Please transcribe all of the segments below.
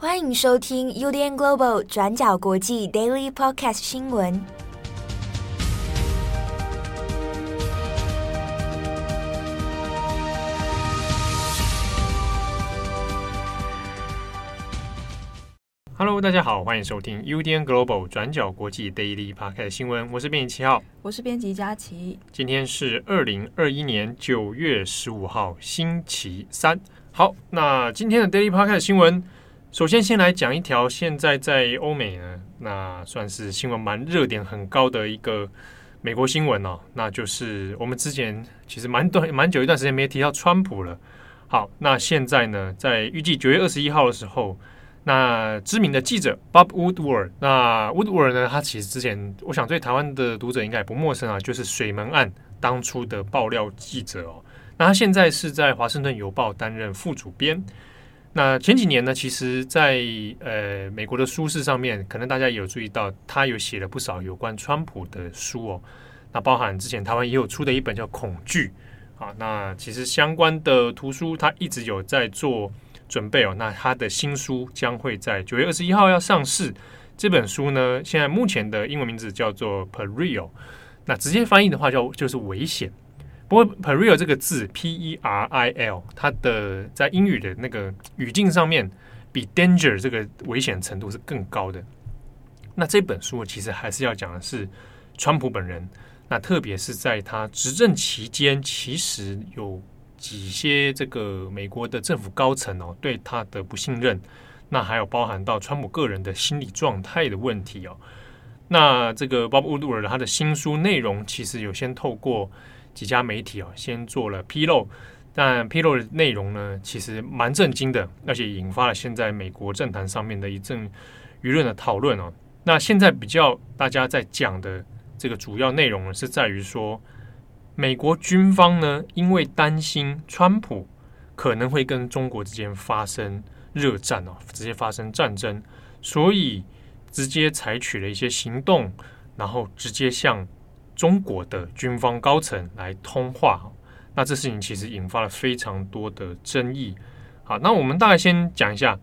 欢迎收听 UDN Global 转角国际 Daily Podcast 新闻。Hello，大家好，欢迎收听 UDN Global 转角国际 Daily Podcast 新闻。我是编辑七号，我是编辑佳琪。今天是二零二一年九月十五号，星期三。好，那今天的 Daily Podcast 新闻，首先先来讲一条现在在欧美呢，那算是新闻蛮热点很高的一个美国新闻哦，那就是我们之前其实蛮短蛮久一段时间没提到川普了。好，那现在呢，在预计九月二十一号的时候，那知名的记者 Bob Woodward，那 Woodward 呢，他其实之前我想对台湾的读者应该也不陌生啊，就是水门案当初的爆料记者哦。那他现在是在《华盛顿邮报》担任副主编。那前几年呢，其实在，呃美国的书市上面，可能大家也有注意到，他有写了不少有关川普的书哦。那包含之前台湾也有出的一本叫《恐惧》啊。那其实相关的图书，他一直有在做准备哦。那他的新书将会在九月二十一号要上市。这本书呢，现在目前的英文名字叫做《Peril》，那直接翻译的话叫就是危险。不过，peril 这个字，P-E-R-I-L，它的在英语的那个语境上面，比 danger 这个危险程度是更高的。那这本书其实还是要讲的是川普本人，那特别是在他执政期间，其实有几些这个美国的政府高层哦，对他的不信任，那还有包含到川普个人的心理状态的问题哦。那这个 Bob Woodward 他的新书内容，其实有先透过。几家媒体哦，先做了披露，但披露的内容呢，其实蛮震惊的，而且引发了现在美国政坛上面的一阵舆论的讨论哦。那现在比较大家在讲的这个主要内容呢，是在于说，美国军方呢，因为担心川普可能会跟中国之间发生热战哦，直接发生战争，所以直接采取了一些行动，然后直接向。中国的军方高层来通话，那这事情其实引发了非常多的争议。好，那我们大概先讲一下，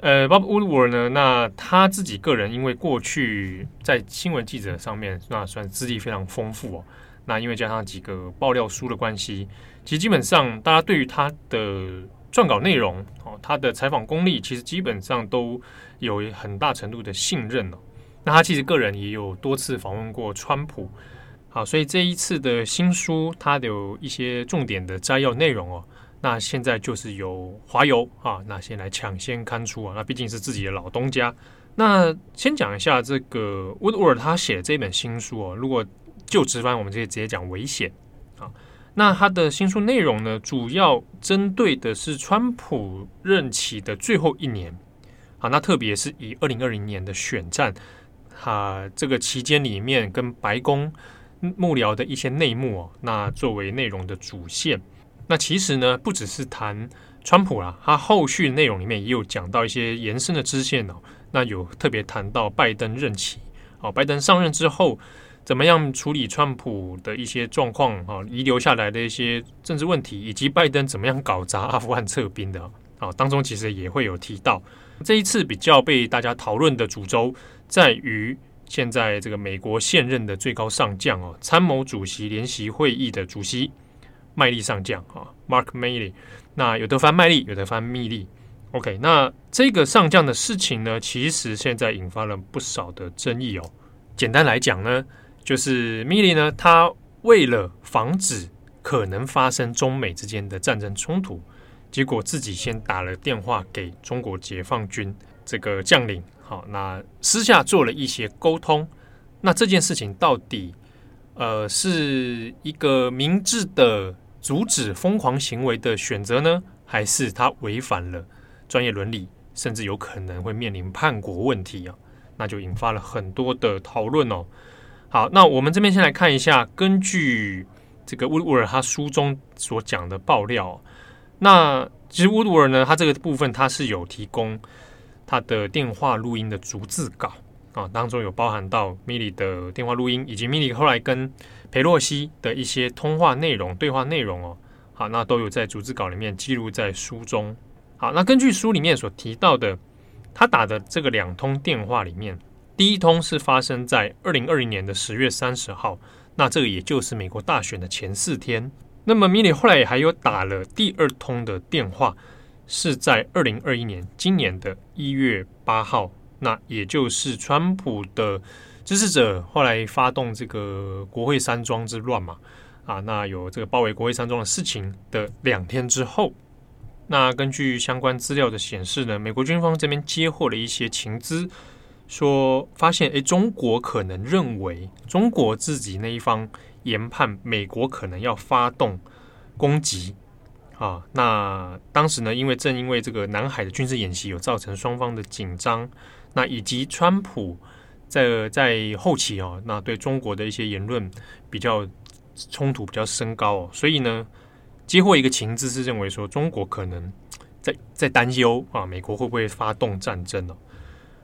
呃，Bob Woodward 呢，那他自己个人因为过去在新闻记者上面那算资历非常丰富哦。那因为加上几个爆料书的关系，其实基本上大家对于他的撰稿内容哦，他的采访功力，其实基本上都有很大程度的信任哦。那他其实个人也有多次访问过川普。好，所以这一次的新书，它有一些重点的摘要内容哦。那现在就是由华邮啊，那先来抢先刊出啊。那毕竟是自己的老东家。那先讲一下这个 Woodward 他写的这本新书哦。如果就直翻，我们就可以直接讲危险啊。那他的新书内容呢，主要针对的是川普任期的最后一年啊。那特别是以二零二零年的选战，啊，这个期间里面跟白宫。幕僚的一些内幕哦，那作为内容的主线，那其实呢，不只是谈川普啦，他后续内容里面也有讲到一些延伸的支线哦。那有特别谈到拜登任期哦，拜登上任之后怎么样处理川普的一些状况啊，遗留下来的一些政治问题，以及拜登怎么样搞砸阿富汗撤兵的啊，当中其实也会有提到。这一次比较被大家讨论的主轴在于。现在这个美国现任的最高上将哦，参谋主席联席会议的主席麦利上将啊，Mark Milley，那有的翻麦利，有的翻密利。OK，那这个上将的事情呢，其实现在引发了不少的争议哦。简单来讲呢，就是密利呢，他为了防止可能发生中美之间的战争冲突，结果自己先打了电话给中国解放军这个将领。好，那私下做了一些沟通，那这件事情到底呃是一个明智的阻止疯狂行为的选择呢，还是他违反了专业伦理，甚至有可能会面临叛国问题啊？那就引发了很多的讨论哦。好，那我们这边先来看一下，根据这个乌杜尔他书中所讲的爆料，那其实乌杜尔呢，他这个部分他是有提供。他的电话录音的逐字稿啊，当中有包含到米里的电话录音，以及米里后来跟裴洛西的一些通话内容、对话内容哦。好，那都有在逐字稿里面记录在书中。好，那根据书里面所提到的他打的这个两通电话里面，第一通是发生在二零二零年的十月三十号，那这个也就是美国大选的前四天。那么米里后来也还有打了第二通的电话，是在二零二一年今年的一月八号，那也就是川普的支持者后来发动这个国会山庄之乱嘛，啊，那有这个包围国会山庄的事情的两天之后。那根据相关资料的显示呢，美国军方这边接获了一些情资，说发现诶，中国可能认为中国自己那一方研判美国可能要发动攻击啊。那当时呢，因为正因为这个南海的军事演习有造成双方的紧张，那以及川普在在后期哦，那对中国的一些言论比较冲突比较升高哦，所以呢。接获一个情资是认为说中国可能在在担忧啊，美国会不会发动战争呢？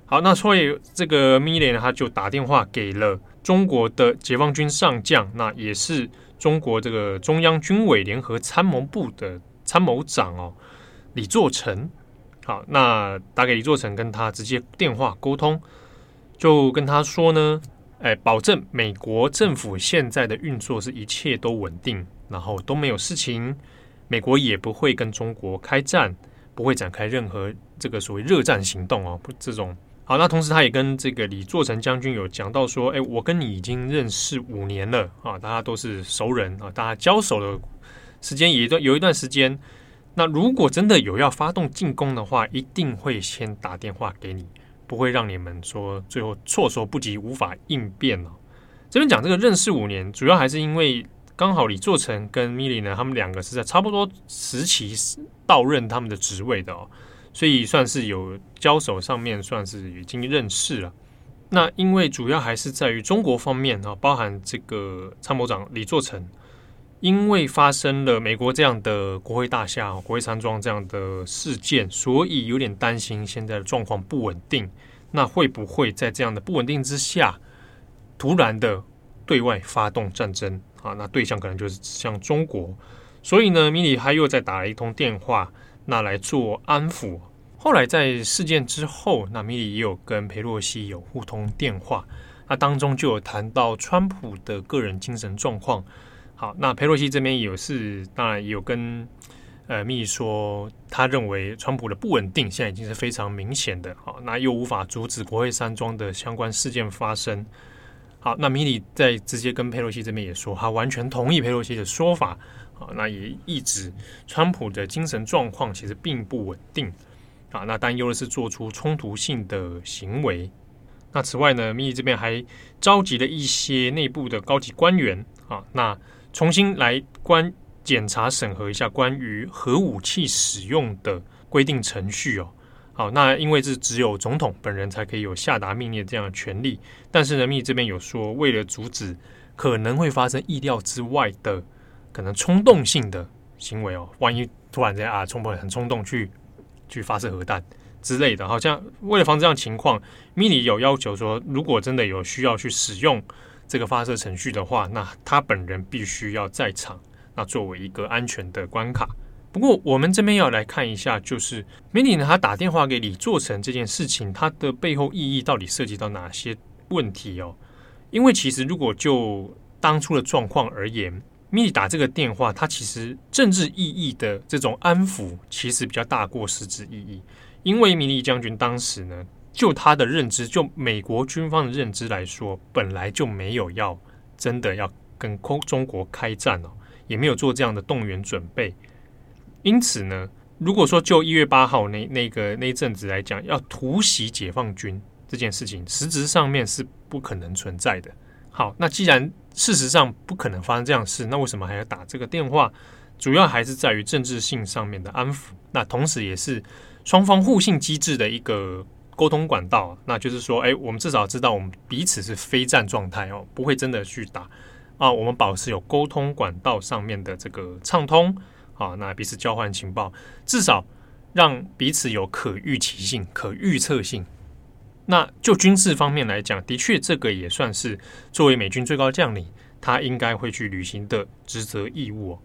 好，那所以这个米勒呢，他就打电话给了中国的解放军上将，那也是中国这个中央军委联合参谋部的参谋长哦，李作成。好，那打给李作成，跟他直接电话沟通，就跟他说呢，哎，保证美国政府现在的运作是一切都稳定。然后都没有事情，美国也不会跟中国开战，不会展开任何这个所谓热战行动哦。不，这种好。那同时，他也跟这个李作成将军有讲到说：“哎，我跟你已经认识五年了啊，大家都是熟人啊，大家交手的时间也一段有一段时间。那如果真的有要发动进攻的话，一定会先打电话给你，不会让你们说最后措手不及，无法应变了。这边讲这个认识五年，主要还是因为。刚好李作成跟米里呢，他们两个是在差不多时期到任他们的职位的哦，所以算是有交手上面算是已经认识了。那因为主要还是在于中国方面啊，包含这个参谋长李作成，因为发生了美国这样的国会大厦、国会山庄这样的事件，所以有点担心现在的状况不稳定。那会不会在这样的不稳定之下，突然的对外发动战争？啊，那对象可能就是像中国，所以呢，米里他又再打了一通电话，那来做安抚。后来在事件之后，那米里也有跟佩洛西有互通电话，那当中就有谈到川普的个人精神状况。好，那佩洛西这边也是，当然也有跟呃米里说，他认为川普的不稳定现在已经是非常明显的。好，那又无法阻止国会山庄的相关事件发生。好，那米里在直接跟佩洛西这边也说，他完全同意佩洛西的说法。那也意指川普的精神状况其实并不稳定。啊，那担忧的是做出冲突性的行为。那此外呢，米里这边还召集了一些内部的高级官员啊，那重新来关检查审核一下关于核武器使用的规定程序哦。好，那因为是只有总统本人才可以有下达命令这样的权利，但是呢，密这边有说，为了阻止可能会发生意料之外的可能冲动性的行为哦，万一突然间啊，冲破很冲动去去发射核弹之类的，好像为了防止这样情况，米里有要求说，如果真的有需要去使用这个发射程序的话，那他本人必须要在场，那作为一个安全的关卡。不过，我们这边要来看一下，就是米里呢，他打电话给李作成这件事情，它的背后意义到底涉及到哪些问题哦？因为其实如果就当初的状况而言，米里打这个电话，它其实政治意义的这种安抚，其实比较大过实质意义。因为米利将军当时呢，就他的认知，就美国军方的认知来说，本来就没有要真的要跟空中国开战哦，也没有做这样的动员准备。因此呢，如果说就一月八号那那个那一阵子来讲，要突袭解放军这件事情，实质上面是不可能存在的。好，那既然事实上不可能发生这样事，那为什么还要打这个电话？主要还是在于政治性上面的安抚，那同时也是双方互信机制的一个沟通管道。那就是说，哎，我们至少知道我们彼此是非战状态哦，不会真的去打啊。我们保持有沟通管道上面的这个畅通。啊，那彼此交换情报，至少让彼此有可预期性、可预测性。那就军事方面来讲，的确这个也算是作为美军最高将领，他应该会去履行的职责义务。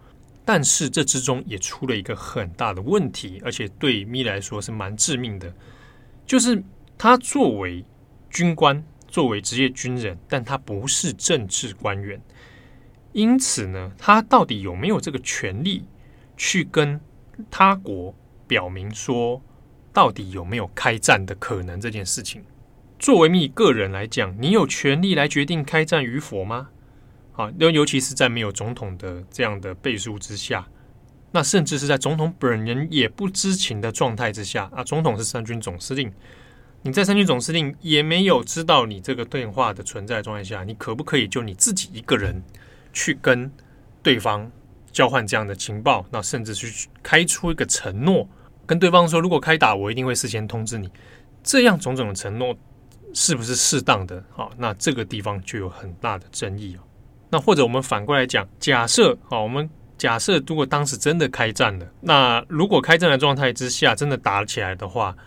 但是这之中也出了一个很大的问题，而且对米来说是蛮致命的，就是他作为军官，作为职业军人，但他不是政治官员，因此呢，他到底有没有这个权利去跟他国表明说，到底有没有开战的可能这件事情？作为你个人来讲，你有权利来决定开战与否吗？啊，尤尤其是在没有总统的这样的背书之下，那甚至是在总统本人也不知情的状态之下啊，总统是三军总司令，你在三军总司令也没有知道你这个对话的存在状态下，你可不可以就你自己一个人去跟对方交换这样的情报？那甚至去开出一个承诺，跟对方说，如果开打，我一定会事先通知你。这样种种的承诺是不是适当的？好，那这个地方就有很大的争议哦。那或者我们反过来讲，假设啊，我们假设如果当时真的开战了，那如果开战的状态之下真的打起来的话，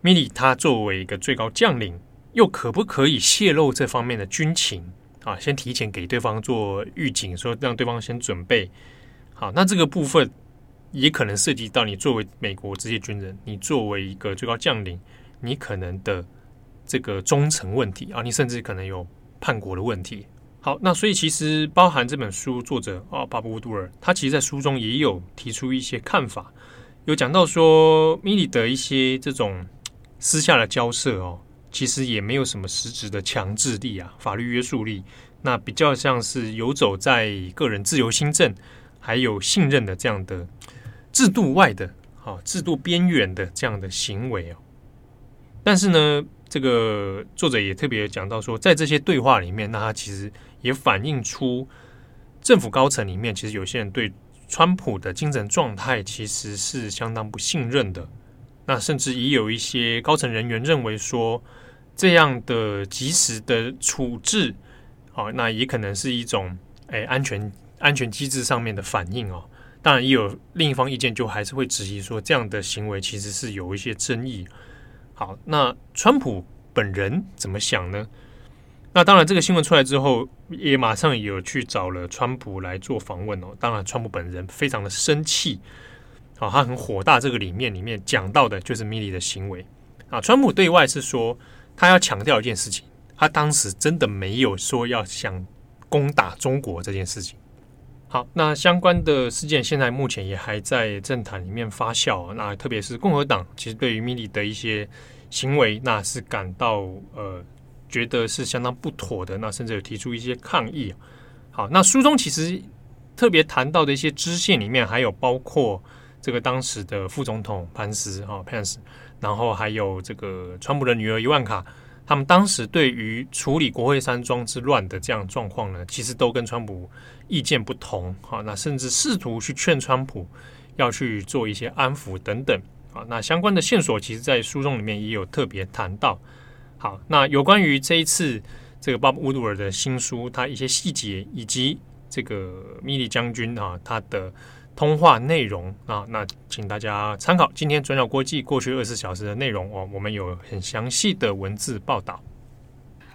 米利他作为一个最高将领，又可不可以泄露这方面的军情啊？先提前给对方做预警，说让对方先准备好。那这个部分也可能涉及到你作为美国职业军人，你作为一个最高将领，你可能的这个忠诚问题啊，你甚至可能有叛国的问题。好，那所以其实包含这本书作者啊，巴布杜尔，他其实在书中也有提出一些看法，有讲到说，米利的一些这种私下的交涉哦，其实也没有什么实质的强制力啊，法律约束力，那比较像是游走在个人自由心证还有信任的这样的制度外的啊，制度边缘的这样的行为哦，但是呢。这个作者也特别讲到说，在这些对话里面，那他其实也反映出政府高层里面，其实有些人对川普的精神状态其实是相当不信任的。那甚至也有一些高层人员认为说，这样的及时的处置，哦，那也可能是一种诶安全安全机制上面的反应哦。当然，也有另一方意见，就还是会质疑说，这样的行为其实是有一些争议。好，那川普本人怎么想呢？那当然，这个新闻出来之后，也马上有去找了川普来做访问哦。当然，川普本人非常的生气，啊，他很火大。这个里面里面讲到的就是米利的行为啊。川普对外是说，他要强调一件事情，他当时真的没有说要想攻打中国这件事情。好，那相关的事件现在目前也还在政坛里面发酵。那特别是共和党，其实对于米利的一些行为，那是感到呃觉得是相当不妥的。那甚至有提出一些抗议。好，那书中其实特别谈到的一些支线里面，还有包括这个当时的副总统潘斯哈潘斯，然后还有这个川普的女儿伊万卡。他们当时对于处理国会山庄之乱的这样状况呢，其实都跟川普意见不同。好，那甚至试图去劝川普要去做一些安抚等等。啊，那相关的线索，其实在书中里面也有特别谈到。好，那有关于这一次这个巴布乌杜尔的新书，他一些细节以及这个米利将军啊，他的。通话内容啊，那请大家参考今天转角国际过去二十小时的内容哦，我们有很详细的文字报道。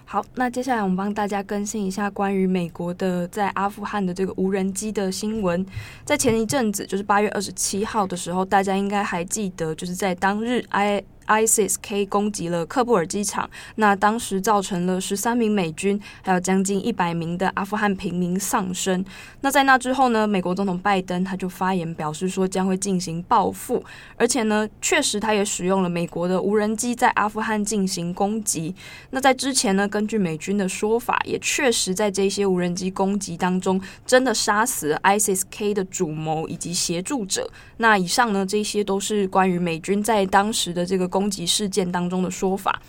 好，那接下来我们帮大家更新一下关于美国的在阿富汗的这个无人机的新闻。在前一阵子，就是八月二十七号的时候，大家应该还记得，就是在当日 I。ISIS-K 攻击了喀布尔机场，那当时造成了十三名美军，还有将近一百名的阿富汗平民丧生。那在那之后呢，美国总统拜登他就发言表示说将会进行报复，而且呢，确实他也使用了美国的无人机在阿富汗进行攻击。那在之前呢，根据美军的说法，也确实在这些无人机攻击当中，真的杀死了 ISIS-K 的主谋以及协助者。那以上呢，这些都是关于美军在当时的这个。攻击事件当中的说法，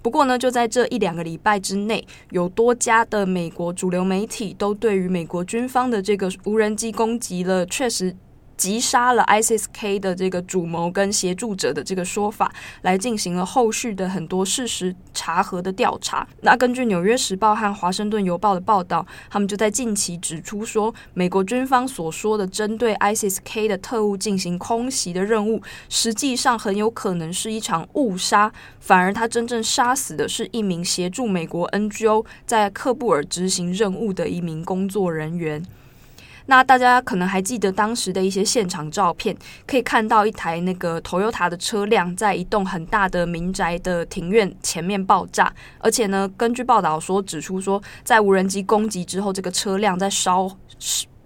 不过呢，就在这一两个礼拜之内，有多家的美国主流媒体都对于美国军方的这个无人机攻击了，确实。击杀了 ISIS-K 的这个主谋跟协助者的这个说法，来进行了后续的很多事实查核的调查。那根据《纽约时报》和《华盛顿邮报》的报道，他们就在近期指出说，美国军方所说的针对 ISIS-K 的特务进行空袭的任务，实际上很有可能是一场误杀，反而他真正杀死的是一名协助美国 NGO 在喀布尔执行任务的一名工作人员。那大家可能还记得当时的一些现场照片，可以看到一台那个 Toyota 的车辆在一栋很大的民宅的庭院前面爆炸，而且呢，根据报道说指出说，在无人机攻击之后，这个车辆在烧。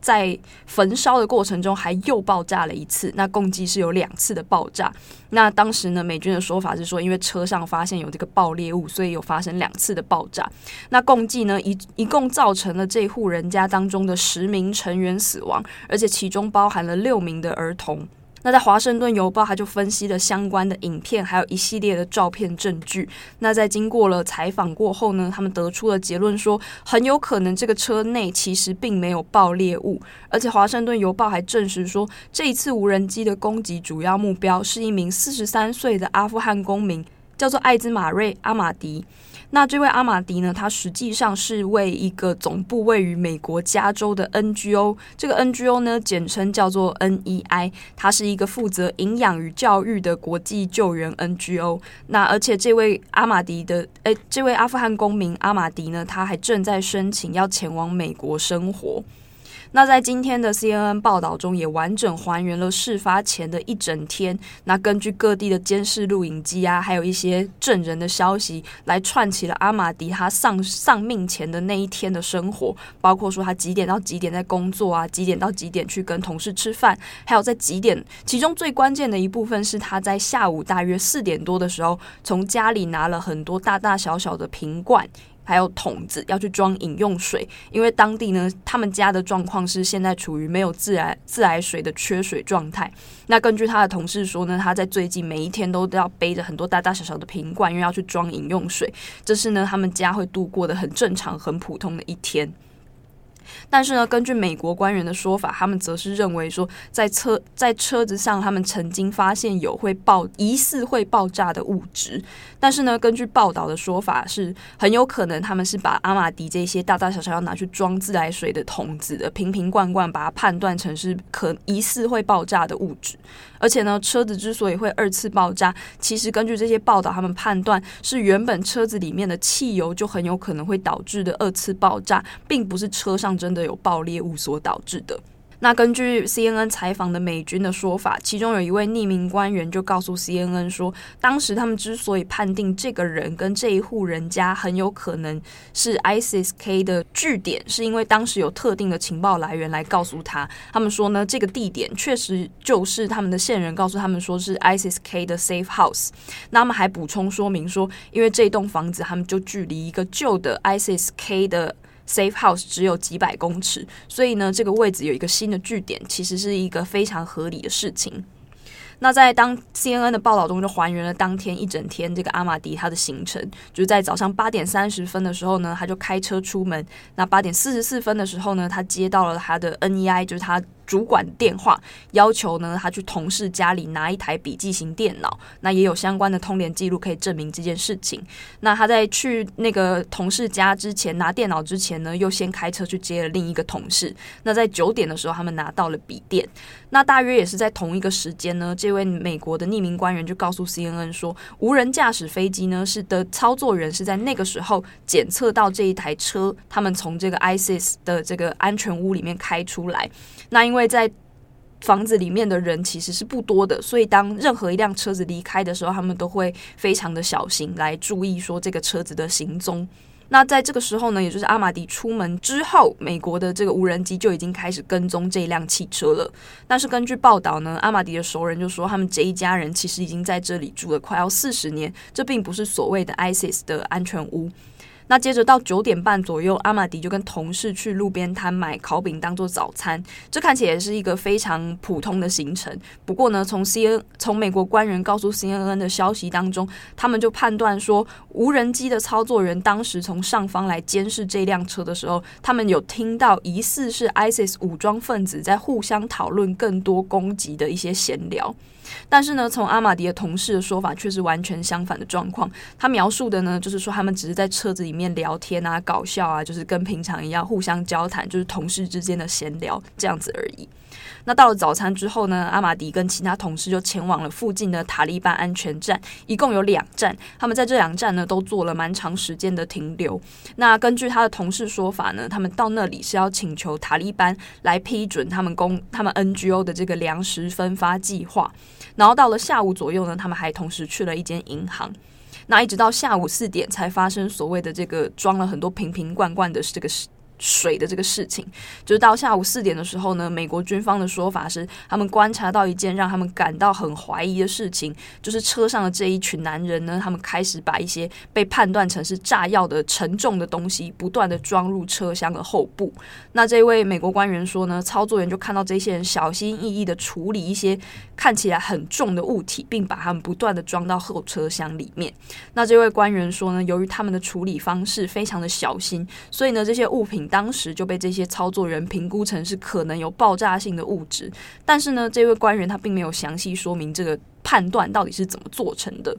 在焚烧的过程中，还又爆炸了一次。那共计是有两次的爆炸。那当时呢，美军的说法是说，因为车上发现有这个爆裂物，所以有发生两次的爆炸。那共计呢，一一共造成了这户人家当中的十名成员死亡，而且其中包含了六名的儿童。那在《华盛顿邮报》，他就分析了相关的影片，还有一系列的照片证据。那在经过了采访过后呢，他们得出了结论说，很有可能这个车内其实并没有爆裂物。而且，《华盛顿邮报》还证实说，这一次无人机的攻击主要目标是一名四十三岁的阿富汗公民，叫做艾兹马瑞·阿马迪。那这位阿马迪呢，他实际上是为一个总部位于美国加州的 NGO，这个 NGO 呢，简称叫做 NEI，它是一个负责营养与教育的国际救援 NGO。那而且这位阿马迪的，诶，这位阿富汗公民阿马迪呢，他还正在申请要前往美国生活。那在今天的 CNN 报道中，也完整还原了事发前的一整天。那根据各地的监视录影机啊，还有一些证人的消息，来串起了阿马迪他丧丧命前的那一天的生活，包括说他几点到几点在工作啊，几点到几点去跟同事吃饭，还有在几点，其中最关键的一部分是他在下午大约四点多的时候，从家里拿了很多大大小小的瓶罐。还有桶子要去装饮用水，因为当地呢，他们家的状况是现在处于没有自来自来水的缺水状态。那根据他的同事说呢，他在最近每一天都要背着很多大大小小的瓶罐，因为要去装饮用水。这是呢，他们家会度过的很正常、很普通的一天。但是呢，根据美国官员的说法，他们则是认为说，在车在车子上，他们曾经发现有会爆疑似会爆炸的物质。但是呢，根据报道的说法，是很有可能他们是把阿玛迪这些大大小小要拿去装自来水的桶子的瓶瓶罐罐，把它判断成是可疑似会爆炸的物质。而且呢，车子之所以会二次爆炸，其实根据这些报道，他们判断是原本车子里面的汽油就很有可能会导致的二次爆炸，并不是车上真的有爆裂物所导致的。那根据 CNN 采访的美军的说法，其中有一位匿名官员就告诉 CNN 说，当时他们之所以判定这个人跟这一户人家很有可能是 ISIS-K 的据点，是因为当时有特定的情报来源来告诉他，他们说呢，这个地点确实就是他们的线人告诉他们说是 ISIS-K 的 safe house。那他们还补充说明说，因为这栋房子他们就距离一个旧的 ISIS-K 的。Safe House 只有几百公尺，所以呢，这个位置有一个新的据点，其实是一个非常合理的事情。那在当 CNN 的报道中，就还原了当天一整天这个阿玛迪他的行程，就是在早上八点三十分的时候呢，他就开车出门。那八点四十四分的时候呢，他接到了他的 NEI，就是他。主管电话要求呢，他去同事家里拿一台笔记型电脑，那也有相关的通联记录可以证明这件事情。那他在去那个同事家之前拿电脑之前呢，又先开车去接了另一个同事。那在九点的时候，他们拿到了笔电。那大约也是在同一个时间呢，这位美国的匿名官员就告诉 CNN 说，无人驾驶飞机呢是的操作人是在那个时候检测到这一台车，他们从这个 ISIS 的这个安全屋里面开出来。那因为因为在房子里面的人其实是不多的，所以当任何一辆车子离开的时候，他们都会非常的小心来注意说这个车子的行踪。那在这个时候呢，也就是阿玛迪出门之后，美国的这个无人机就已经开始跟踪这辆汽车了。但是根据报道呢，阿玛迪的熟人就说，他们这一家人其实已经在这里住了快要四十年，这并不是所谓的 ISIS 的安全屋。那接着到九点半左右，阿玛迪就跟同事去路边摊买烤饼当做早餐。这看起来是一个非常普通的行程。不过呢，从 C N 从美国官员告诉 CNN 的消息当中，他们就判断说，无人机的操作员当时从上方来监视这辆车的时候，他们有听到疑似是 ISIS 武装分子在互相讨论更多攻击的一些闲聊。但是呢，从阿玛迪的同事的说法却是完全相反的状况。他描述的呢，就是说他们只是在车子里面面聊天啊、搞笑啊，就是跟平常一样互相交谈，就是同事之间的闲聊这样子而已。那到了早餐之后呢，阿玛迪跟其他同事就前往了附近的塔利班安全站，一共有两站。他们在这两站呢都做了蛮长时间的停留。那根据他的同事说法呢，他们到那里是要请求塔利班来批准他们公他们 NGO 的这个粮食分发计划。然后到了下午左右呢，他们还同时去了一间银行。那一直到下午四点才发生所谓的这个装了很多瓶瓶罐罐的这个事。水的这个事情，就是到下午四点的时候呢，美国军方的说法是，他们观察到一件让他们感到很怀疑的事情，就是车上的这一群男人呢，他们开始把一些被判断成是炸药的沉重的东西，不断的装入车厢的后部。那这位美国官员说呢，操作员就看到这些人小心翼翼的处理一些看起来很重的物体，并把他们不断的装到后车厢里面。那这位官员说呢，由于他们的处理方式非常的小心，所以呢，这些物品。当时就被这些操作人评估成是可能有爆炸性的物质，但是呢，这位官员他并没有详细说明这个判断到底是怎么做成的。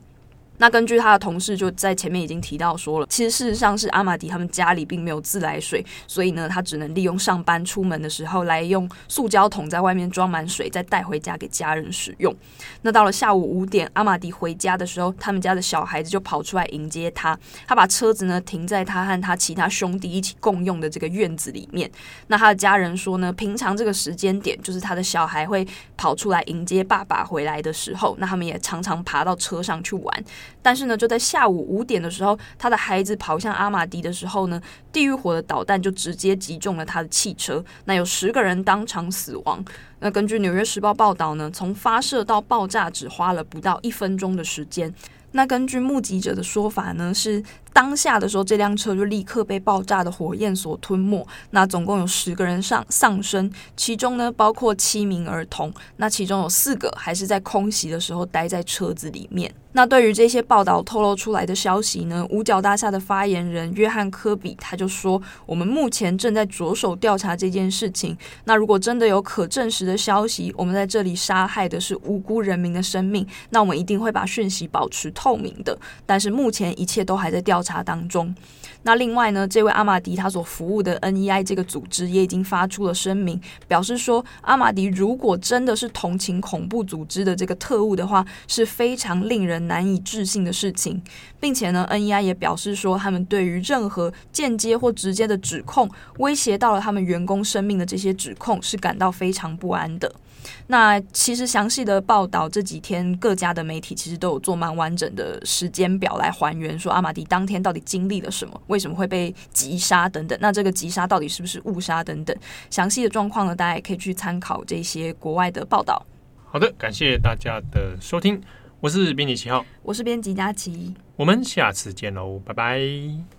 那根据他的同事就在前面已经提到说了，其实事实上是阿玛迪他们家里并没有自来水，所以呢，他只能利用上班出门的时候来用塑胶桶在外面装满水，再带回家给家人使用。那到了下午五点，阿玛迪回家的时候，他们家的小孩子就跑出来迎接他，他把车子呢停在他和他其他兄弟一起共用的这个院子里面。那他的家人说呢，平常这个时间点就是他的小孩会跑出来迎接爸爸回来的时候，那他们也常常爬到车上去玩。但是呢，就在下午五点的时候，他的孩子跑向阿玛迪的时候呢，地狱火的导弹就直接击中了他的汽车，那有十个人当场死亡。那根据《纽约时报》报道呢，从发射到爆炸只花了不到一分钟的时间。那根据目击者的说法呢，是。当下的时候，这辆车就立刻被爆炸的火焰所吞没。那总共有十个人丧丧生，其中呢包括七名儿童。那其中有四个还是在空袭的时候待在车子里面。那对于这些报道透露出来的消息呢，五角大厦的发言人约翰科比他就说：“我们目前正在着手调查这件事情。那如果真的有可证实的消息，我们在这里杀害的是无辜人民的生命，那我们一定会把讯息保持透明的。但是目前一切都还在调调。”查当中，那另外呢，这位阿玛迪他所服务的 NEI 这个组织也已经发出了声明，表示说，阿玛迪如果真的是同情恐怖组织的这个特务的话，是非常令人难以置信的事情，并且呢，NEI 也表示说，他们对于任何间接或直接的指控，威胁到了他们员工生命的这些指控，是感到非常不安的。那其实详细的报道这几天各家的媒体其实都有做蛮完整的时间表来还原，说阿玛迪当天到底经历了什么，为什么会被击杀等等。那这个击杀到底是不是误杀等等，详细的状况呢，大家也可以去参考这些国外的报道。好的，感谢大家的收听，我是编辑七号，我是编辑佳琪，我们下次见喽，拜拜。